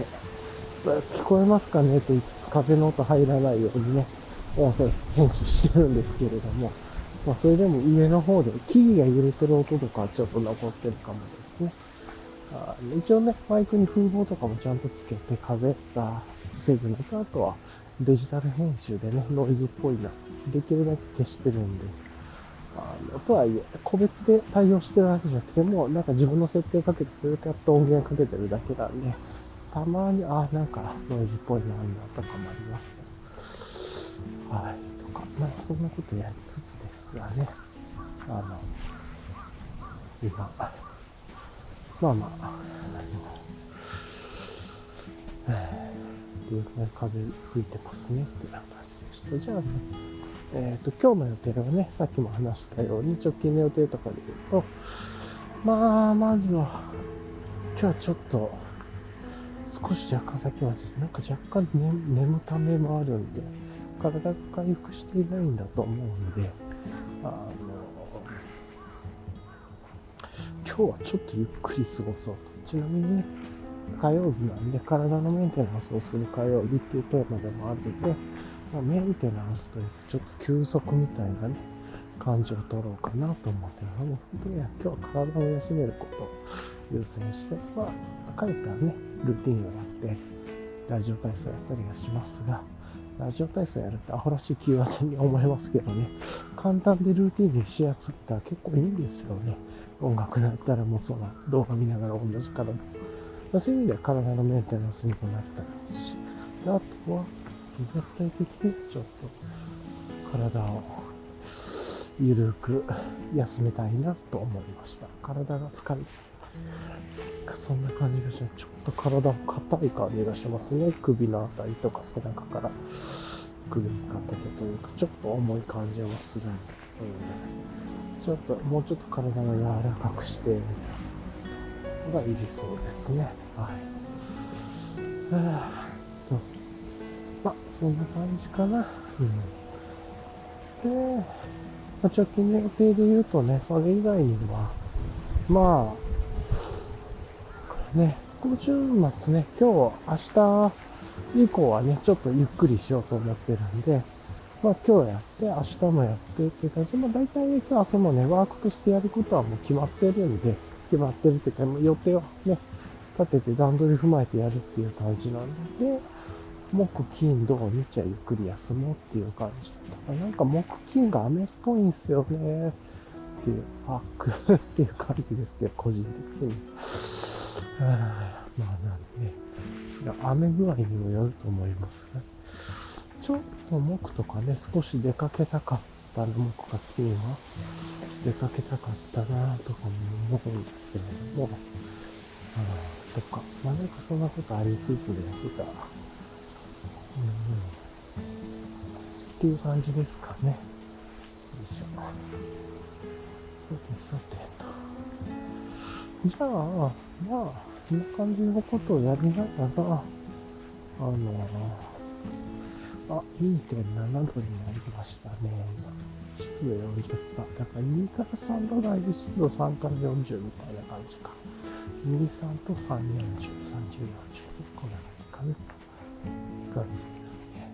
A: 聞こえますかねと言いつつ風の音入らないようにね、音声編集してるんですけれども、まあ、それでも上の方で木々が揺れてる音とかちょっと残ってるかもですね。あ一応ね、マイクに風防とかもちゃんとつけて風が防ぐのと、あとはデジタル編集でね、ノイズっぽいな、できるだけ消してるんで、あの、とはいえ、個別で対応してるわけじゃなくても、なんか自分の設定かけて、それからと音源かけてるだけなんで、たまに、あ、なんかノイズっぽいな、なとかもありますね。はい。とか、まあそんなことやりつつですがね、あの、今、まあまあ、あの、えー、ね、風吹いてますねって話でした。じゃあね、えっ、ー、と、今日の予定はね、さっきも話したように、直近の予定とかで言うと、まあ、まずは、今日はちょっと、少し若干先はですね、なんか若干、ね、眠ためもあるんで、体が回復していないんだと思うんで、あの、今日はちょっとゆっくり過ごそうと。ちなみに、火曜日なんで、体のメンテナンスをする火曜日っていうテーマでもあるので、まあ、メンテナンスというと、ちょっと休息みたいなね、感じを取ろうかなと思ってるので、今日は体を休めることを優先して、まあ、帰ったらね、ルーティンをやって、ラジオ体操やったりはしますが、ラジオ体操やるってアホらしいキーワードに思いますけどね、簡単でルーティンにしやすいったら結構いいんですよね。音楽だったらもうそうな動画見ながら同じ体。そういう意味では体のメンテナンスにもなったらし、あとは、絶対的にちょっと体をゆるく休めたいなと思いました。体が疲れてそんな感じがして、ちょっと体も硬い感じがしますね。首のあたりとか背中から首にかけてというか、ちょっと重い感じはするんで、うん、ちょっと、もうちょっと体を柔らかくして、みたいなのがいりそうですね。はい。はとまあ、そんな感じかな。うん。で、まあ、直近の予定で言うとね、それ以外には、まあ、ね、今週末ね、今日、明日以降はね、ちょっとゆっくりしようと思ってるんで、まあ今日やって、明日もやってって感じ、まあ大体今日明日もね、ワークとしてやることはもう決まってるんで、決まってるっていうか、予定をね、立てて段取り踏まえてやるっていう感じなんで、木、金、土、日はゆっくり休もうっていう感じだったかなんか木、金が雨っぽいんすよね。っていう、あ、くっていう感じですけど、個人的に。まあなんで、ですが、雨具合にもよると思いますが、ちょっと木とかね、少し出かけたかったの、木か金は、出かけたかったなとかも思うんですけれども、あとか、まあなんかそんなことありつつですが、うん、っていう感じですかね。よいしょ。さてさて。じゃあ、まあ、こんな感じのことをやりながら、あのあ、2.7度になりましたね。湿度40%。だから2から3度台で湿度3から40みたいな感じか。2、3と3、40、30、40。こんな感じかね。感じですね。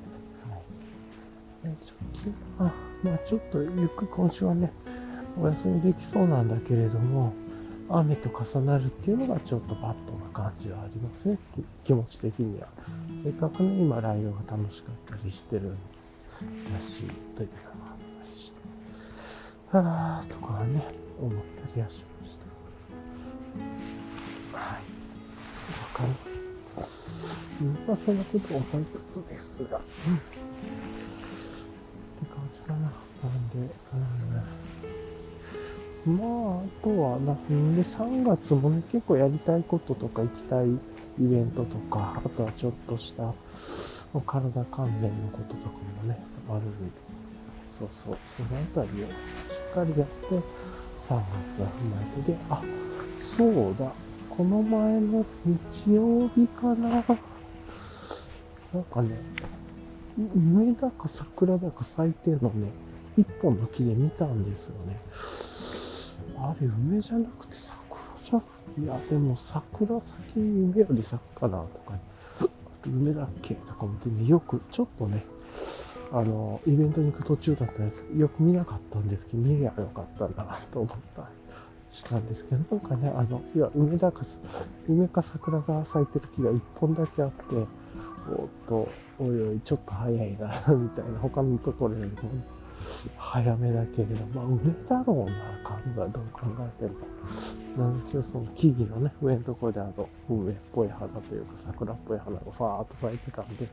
A: はい。ちょっと、あ、まあちょっとゆっくり今週はね、お休みできそうなんだけれども、雨と重なるっていうのがちょっとバットな感じはありますね。気持ち的には。せっかくね、今ライブが楽しかったりしてるらしいというのがあったりして。はぁーとかね、思ったりはしました。はい。わかる。まあ、そんなこと思いつつですが。うん。って感じかな。なんで、うんまあ、あとは、なんで、3月もね、結構やりたいこととか行きたいイベントとか、あとはちょっとした体関連のこととかもね、あるんで、そうそう、そのあたりをしっかりやって、3月は踏まえて、で、あ、そうだ、この前の日曜日かな、なんかね、梅だか桜だか咲いてるのね、一本の木で見たんですよね。あれ、梅じゃなくて桜じゃん。いや、でも桜先梅より咲くかなとか、ね。梅だっけとか思ってね、よくちょっとね、あの、イベントに行く途中だったんですけど。よく見なかったんですけど、見りゃよかったなと思ったりしたんですけど、なんかね、あの、いや、梅だか、梅か桜が咲いてる木が一本だけあって、おっと、おいおい、ちょっと早いな、みたいな、他のところよりも、早めだけれど、まあ、梅だろうな、考え、どう考えても。なんですけど、その木々のね、上のところであの、梅っぽい花というか、桜っぽい花がファーっと咲いてたんで、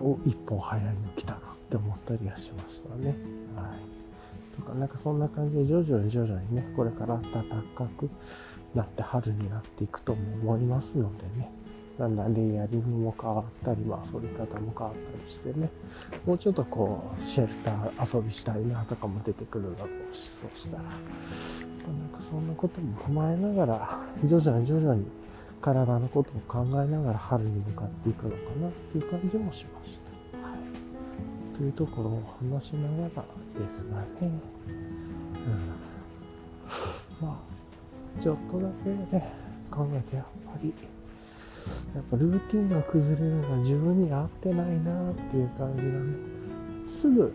A: お、一本早いの来たなって思ったりはしましたね。はい。とか、なんかそんな感じで徐々に徐々にね、これから暖かくなって春になっていくとも思いますのでね、だんだんレイヤリングも変わったり、まあ遊び方も変わったりしてね、もうちょっとこう、シェルター遊びしたいなとかも出てくるだろうし、そうしたら、なんかそんなことも踏まえながら、徐々に徐々に体のことを考えながら春に向かっていくのかなっていう感じもしました。はい、というところを話しながらですがね、うん、まあ、ちょっとだけね、考えてやっぱり、やっぱルーティンが崩れるのが自分に合ってないなっていう感じがね、すぐ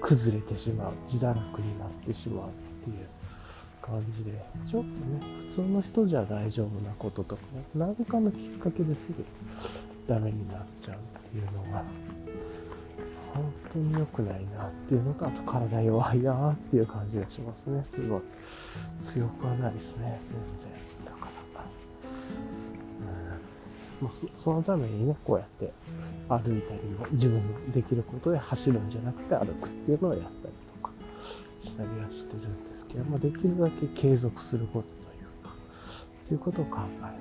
A: 崩れてしまう、自堕落になってしまうっていう感じで、ちょっとね、普通の人じゃ大丈夫なこととかね、何かのきっかけですぐダメになっちゃうっていうのが、本当に良くないなっていうのと、あと体弱いなっていう感じがしますね。すごい。強くはないですね、全然。まあ、そそのためにね、こうやって歩いたりも、自分のできることで走るんじゃなくて歩くっていうのをやったりとかしたりはしてるんでけど、まあ、できるだけ継続することというか、ということを考えながら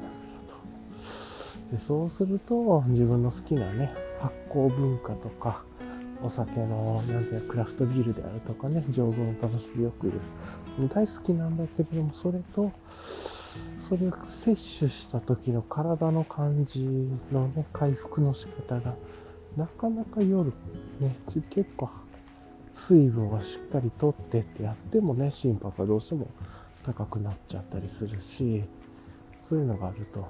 A: と。でそうすると、自分の好きなね、発酵文化とか、お酒の、なんていうクラフトビールであるとかね、醸造の楽しみよくいる。大好きなんだけれども、それと、それを摂取した時の体の感じのね、回復の仕方が、なかなか夜、ね、結構水分はしっかりとってってやってもね、心拍がどうしても高くなっちゃったりするし、そういうのがあると、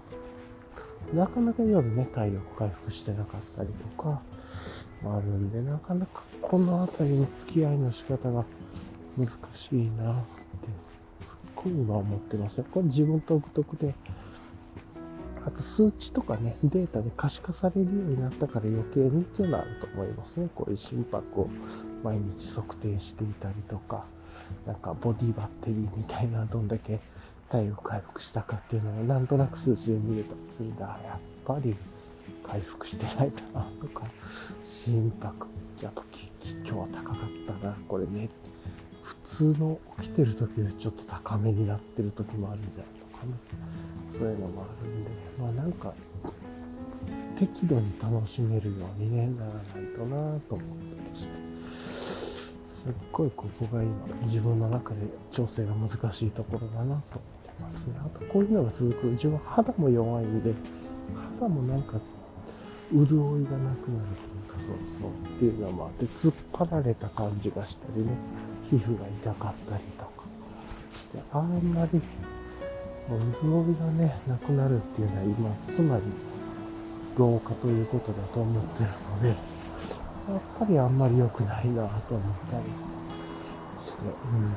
A: なかなか夜ね、体力回復してなかったりとか、あるんで、なかなかこの辺りの付き合いの仕方が難しいな。って、すっごい今思ってますよ。これ自分独特で、あと数値とかね、データで可視化されるようになったから余計にっていうのはあると思いますね。こういう心拍を毎日測定していたりとか、なんかボディバッテリーみたいなどんだけ体力回復したかっていうのがなんとなく数値で見れたりするんだ。やっぱり回復してないかなとか、心拍、やっぱ今日は高かったな、これねっ。普通の起きてる時よりちょっと高めになってる時もあるんじゃないとかね。そういうのもあるんで、まあなんか、適度に楽しめるように、ね、ならないとなと思ってまして。すっごいここが今自分の中で調整が難しいところだなと思ってますね。あとこういうのが続く自分肌も弱いんで肌もなんか潤いがなくなるというかそうそうっていうのもあって突っ張られた感じがしたりね皮膚が痛かったりとか。してあんまり潤いがねなくなるっていうのは今つまり老化ということだと思ってるのでやっぱりあんまり良くないなと思ったりして、うん、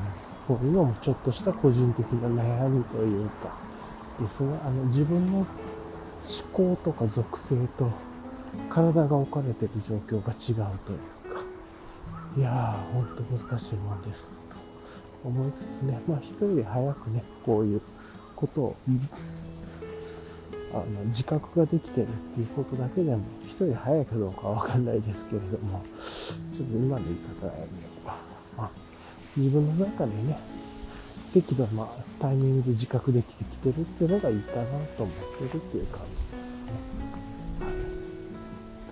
A: こういうのもちょっとした個人的な悩みというか、ですね、あの自分の思考とか属性と体が置かれてる状況が違うという。か、いやー、ほんと難しいもんです。と思いつつね、まあ人より早くね、こういうことを、あの自覚ができてるっていうことだけでも人より早いかどうかはわかんないですけれども、ちょっと今の言い方はまあ、自分の中でね、適度なタイミングで自覚できてきてるっていうのがいいかなと思ってるっていう感じ。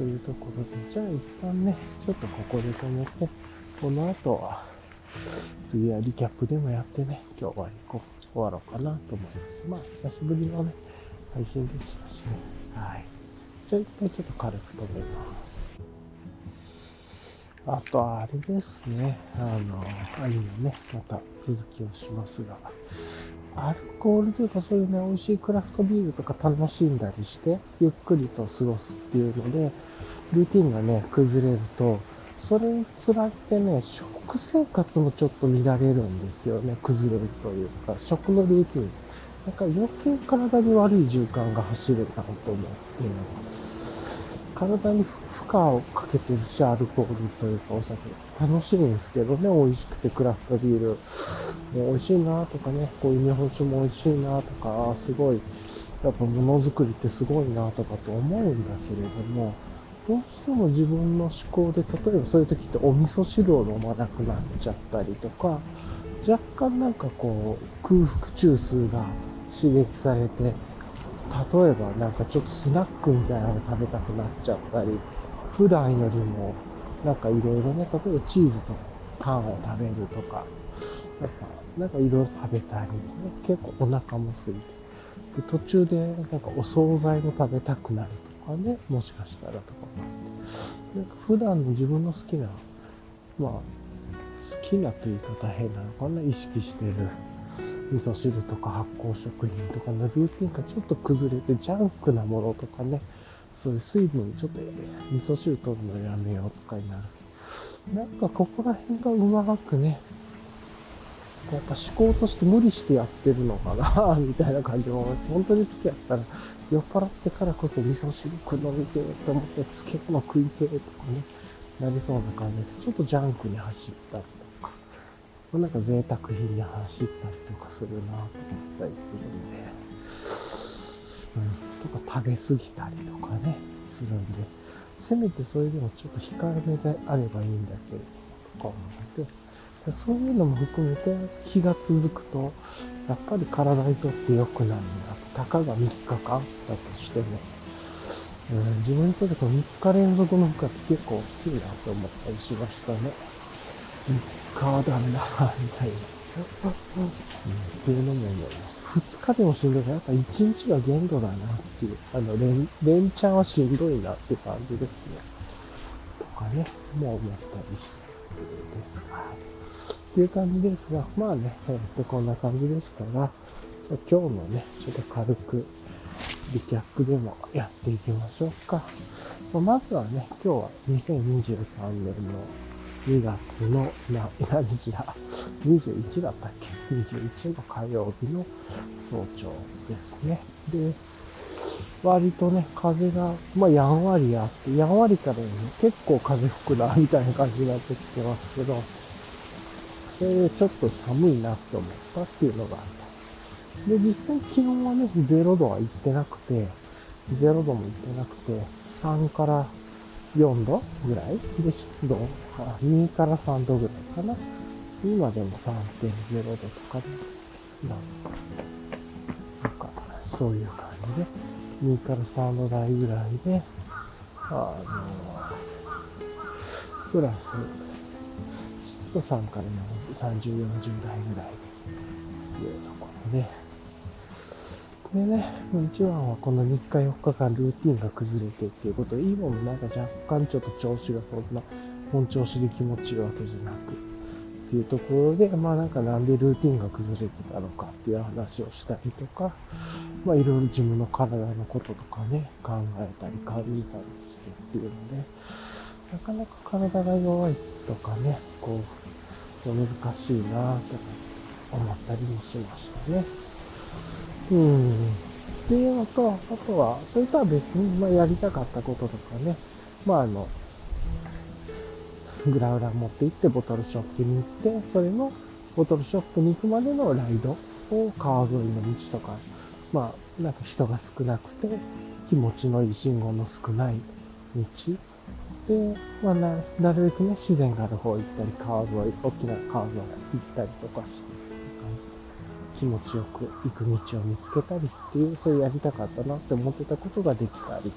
A: というところで、じゃあ一旦ね、ちょっとここで止めて、この後は、次はリキャップでもやってね、今日はこう終わろうかなと思います。まあ、久しぶりのね、配信でしたしね。はい。じゃあ一回ちょっと軽く止めます。あとあれですね。あの、アニメね、また続きをしますが、アルコールというかそういうね、美味しいクラフトビールとか楽しんだりして、ゆっくりと過ごすっていうので、ルーティンがね、崩れると、それにつられてね、食生活もちょっと乱れるんですよね。崩れるというか、食のルーティン。なんか余計体に悪い循環が走るなと思って、体に負荷をかけてるし、アルコールというかお酒。楽しいんですけどね、美味しくてクラフトビール。美味しいなとかね、こういう日本酒も美味しいなとか、すごい、やっぱものづくりってすごいなとかと思うんだけれども、どうしても自分の思考で、例えばそういう時ってお味噌汁を飲まなくなっちゃったりとか、若干なんかこう、空腹中枢が刺激されて、例えばなんかちょっとスナックみたいなの食べたくなっちゃったり、普段よりもなんかいろいろね、例えばチーズとパンを食べるとか、なんか、なんかいろいろ食べたり、ね、結構お腹も空いて、で途中でなんかお惣菜も食べたくなるとかね、もしかしたらとかなんか普段の自分の好きな、まあ、好きなという言い方変なのかな、意識してる。味噌汁とか発酵食品とかのルーティンがちょっと崩れて、ジャンクなものとかね、そういう水分ちょっと味噌汁取るのやめようとかになる。なんかここら辺がうまくね、やっぱ思考として無理してやってるのかな [laughs] みたいな感じも、本当に好きやったら、酔っ払ってからこそ味噌汁食飲みてと思って、漬物食いてとかね、なりそうな感じで、ちょっとジャンクに走ったりとか、なんか贅沢品に走ったりとかするなと思ったりするんで、うん、とか食べ過ぎたりとかね、するんで、せめてそれでもちょっと控えめであればいいんだけど、とか思って、そういうのも含めて日が続くと、やっぱり体にとって良くなるんだ。たかが3日間だとしても、うん、自分にとってこの3日連続の負荷って結構大きいなと思ったりしましたね。3日はダメだ、みたいな。うん、っていうのも思います。2日でもしんどいから、やっぱ1日は限度だなっていう、あの、連、連チャンはしんどいなって感じですね。とかね、もう思ったりしつつですが。っていう感じですが、まあね、えっと、こんな感じでしたが、今日のね、ちょっと軽くリキャップでもやっていきましょうか。まずはね、今日は2023年の2月の、何日だ ?21 だったっけ ?21 の火曜日の早朝ですね。で、割とね、風が、まあ、やんわりあって、やんわりからね、結構風吹くな、みたいな感じになってきてますけど、それでちょっと寒いなって思ったっていうのがあった。で、実際気温はね、0度は行ってなくて、0度も行ってなくて、3から4度ぐらい？で湿度、2から3度ぐらいかな？今でも3.0度とかで、なんか、そういう感じで、2から3度台ぐらいで、あの、プラス、と3から30、40代ぐらいで、いうところで。でね、一番はこの3日4日間ルーティンが崩れてっていうことで、今もなんか若干ちょっと調子がそんな本調子で気持ちいいわけじゃなく、っていうところで、まあなんかなんでルーティンが崩れてたのかっていう話をしたりとか、まあいろいろ自分の体のこととかね、考えたり感じたりしてっていうので、なかなか体が弱いとかね、こう、難しいなとか思ったりもしましたね。うん。っていうのと、あとは、それとは別に、まあ、やりたかったこととかね、まあ、あの、グラウラ持って行ってボトルショップに行って、それのボトルショップに行くまでのライドを川沿いの道とか、まあ、なんか人が少なくて、気持ちのいい信号の少ない道。で、まあな、なるべくね、自然がある方行ったり、川沿い、大きな川沿い行ったりとかして、気持ちよく行く道を見つけたりっていう、そういうやりたかったなって思ってたことができたり、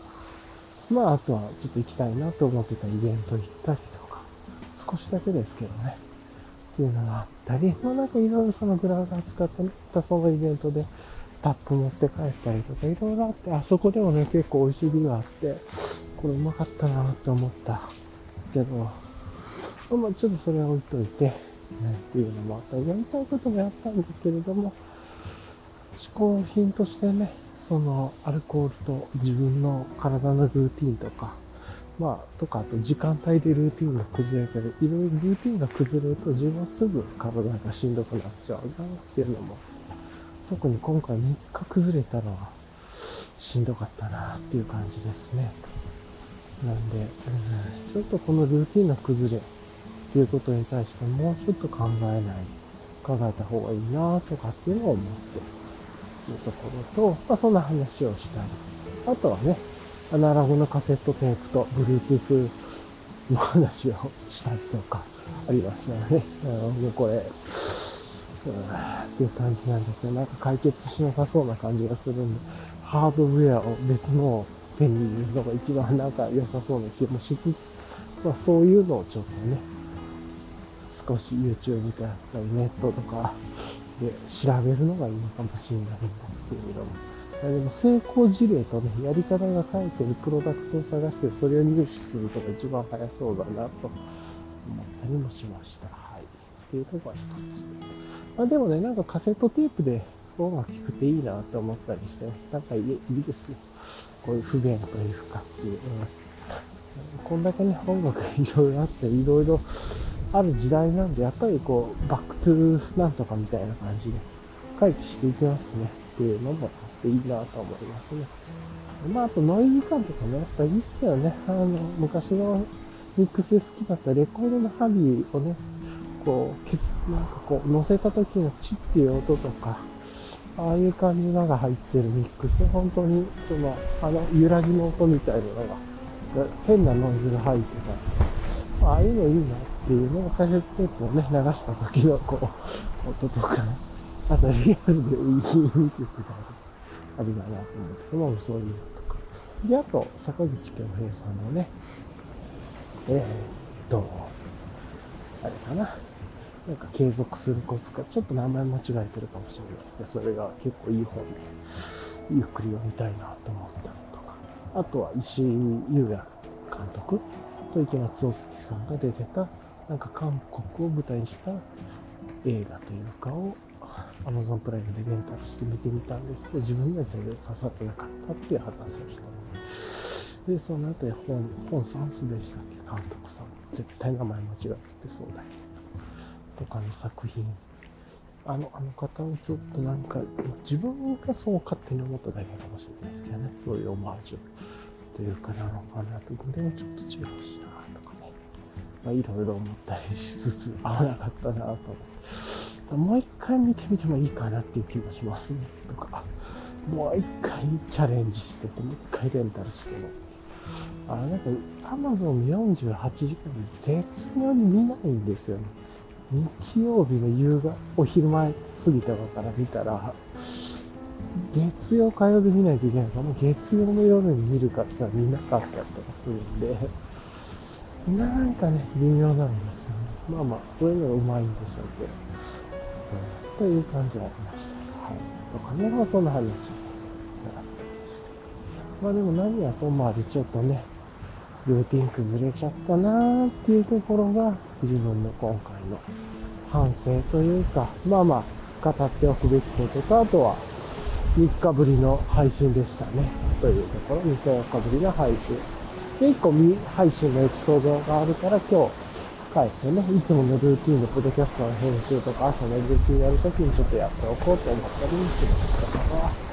A: まあ、あとはちょっと行きたいなと思ってたイベント行ったり、少しだけですけどね、っていうのがあったり、まあなんかいろいろそのグラフが使ってたそのイベントで、タップ持って帰ったりとか、いろいろあって、あそこでもね、結構美味しいビルがあって、これうまかったなって思った。けど、まあちょっとそれは置いといて、ね、っていうのもあったり、やりたいこともやったんだけれども、嗜好品としてね、そのアルコールと自分の体のルーティンとか、まあ、とか、あと時間帯でルーティンが崩れたり、いろいろルーティンが崩れると自分はすぐ体がしんどくなっちゃうなっていうのも、特に今回3日崩れたのはしんどかったなっていう感じですね。なんで、うん、ちょっとこのルーティンの崩れっていうことに対してもうちょっと考えない、考えた方がいいなとかっていうのを思っているところと、まあそんな話をしたり、あとはね、アナログのカセットテープと Bluetooth の話をしたりとかありましたよね。もうこれ、っていう感じなんですけど、なんか解決しなさそうな感じがするんで、ハードウェアを別の手に入れるのが一番なんか良さそうな気もしつつ、まあそういうのをちょっとね、少し YouTube であったりネットとかで調べるのがいいのかもしれないんだっていうのもでも成功事例とね、やり方が書いてるプロダクトを探して、それを入手するのが一番早そうだなと思ったりもしました。はい。っていうとこが一つ。まあでもね、なんかカセットテープで音楽聴くていいなって思ったりして、なんかいいですよ。こういう不便というかっていう。うん、こんだけね、音楽がいろいろあって、いろいろある時代なんで、やっぱりこう、 back to なんとかみたいな感じで回帰していきますねっていうのもていいなと思いますね。まあ、あとノイズ感とかね、やっぱいいっすよね。あの、昔のミックスで好きだったレコードの針をね、こう、消す、なんかこう、乗せた時のチッっていう音とか、ああいう感じのが入ってるミックス、本当に、その、あの、揺らぎの音みたいなのが、変なノイズが入ってた。ああいうのいいなっていうのをカセットテープをね、流した時のこう、音とか、ねあとリアルでいい曲がありだなと思うけども、そういうのとか。で、あと、坂口京平さんのね、えー、っと、あれかな。なんか継続するコツか、ちょっと名前間違えてるかもしれないですけど、それが結構いい本で、ゆっくり読みたいなと思ったのとか。あとは石井優也監督と池松壮介さんが出てた、なんか韓国を舞台にした映画というかを Amazon プライムでレンタルして見てみたんですけど、自分には全然刺さってなかったっていう話をしたで、でその後で本、本サンスでしたっけ、監督さん。絶対名前間違ってそうだよ。とかの作品。あの、あの方をちょっとなんか、自分がそう勝手に思っただけかもしれないですけどね。そういうオマージュというかなのかなと。でもちょっと違うしなとかね。まあ、いろいろ思ったりしつつ、合わなかったなと思って。もう一回見てみてもいいかなっていう気がしますね。とか、もう一回チャレンジしてて、もう一回レンタルしても。あなんか、アマゾン48時間で絶妙に見ないんですよね。日曜日の夕方、お昼前過ぎたから見たら、月曜、火曜日見ないといけないから、もう月曜の夜に見るかってさ、見なかったりとかするんで、なんかね、微妙なんですよね。まあまあ、そういうのがうまいんでしょうけど。という感じがありました。はい。とかね、まあそんな話があったりして。まあでも何やとまあちょっとね、ルーティン崩れちゃったなーっていうところが自分の今回の反省というか、まあまあ語っておくべきことと、あとは3日ぶりの配信でしたね。というところ、3日ぶりの配信。で、1個未配信のエピソードがあるから今日帰ってね、いつものルーティンのポッドキャストの編集とか朝のルーティンやるときにちょっとやっておこうと思ったりしてましたから、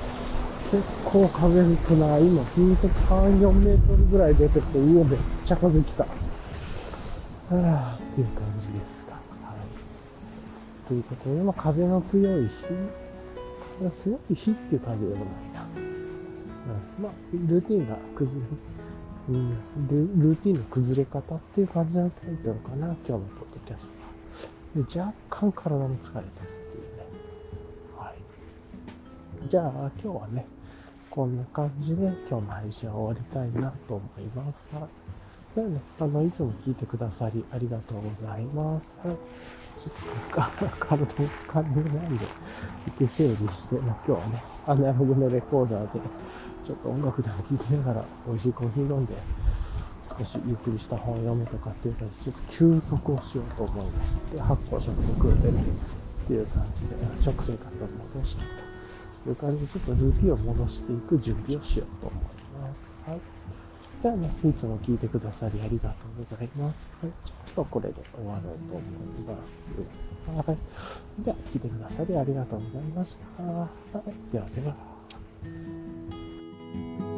A: 結構風吹くな。今、風速3、4メートルぐらい出てて、うお、めっちゃ風来た。はぁ、っていう感じですが。はい。というところで、まあ、風の強い日、強い日っていう感じでもないな。うん、まあ、ルーティンが崩れうん、で、ルーティンの崩れ方っていう感じのタイトルかな、今日のポッドキャストは。で若干体も疲れてるっていうね。はい。じゃあ、今日はね、こんな感じで今日の配信は終わりたいなと思います。はい。ではね、あの、いつも聞いてくださりありがとうございます。ちょっと体も疲れないんで、一整理して、まあ、今日はね、アナログのレコーダーで、ちょっと音楽でも聴きながら美味しいコーヒー飲んで、少しゆっくりした本を読むとかっていう感じで、ちょっと休息をしようと思いまして、発酵食で食うてね、っていう感じで、食生活を戻したという感じで、ちょっとルーティンを戻していく準備をしようと思います。はい。じゃあね、いつも聞いてくださりありがとうございます。はい。ちょっとこれで終わろうと思います。はい。では、聞いてくださりありがとうございました。はい。ではでは。thank you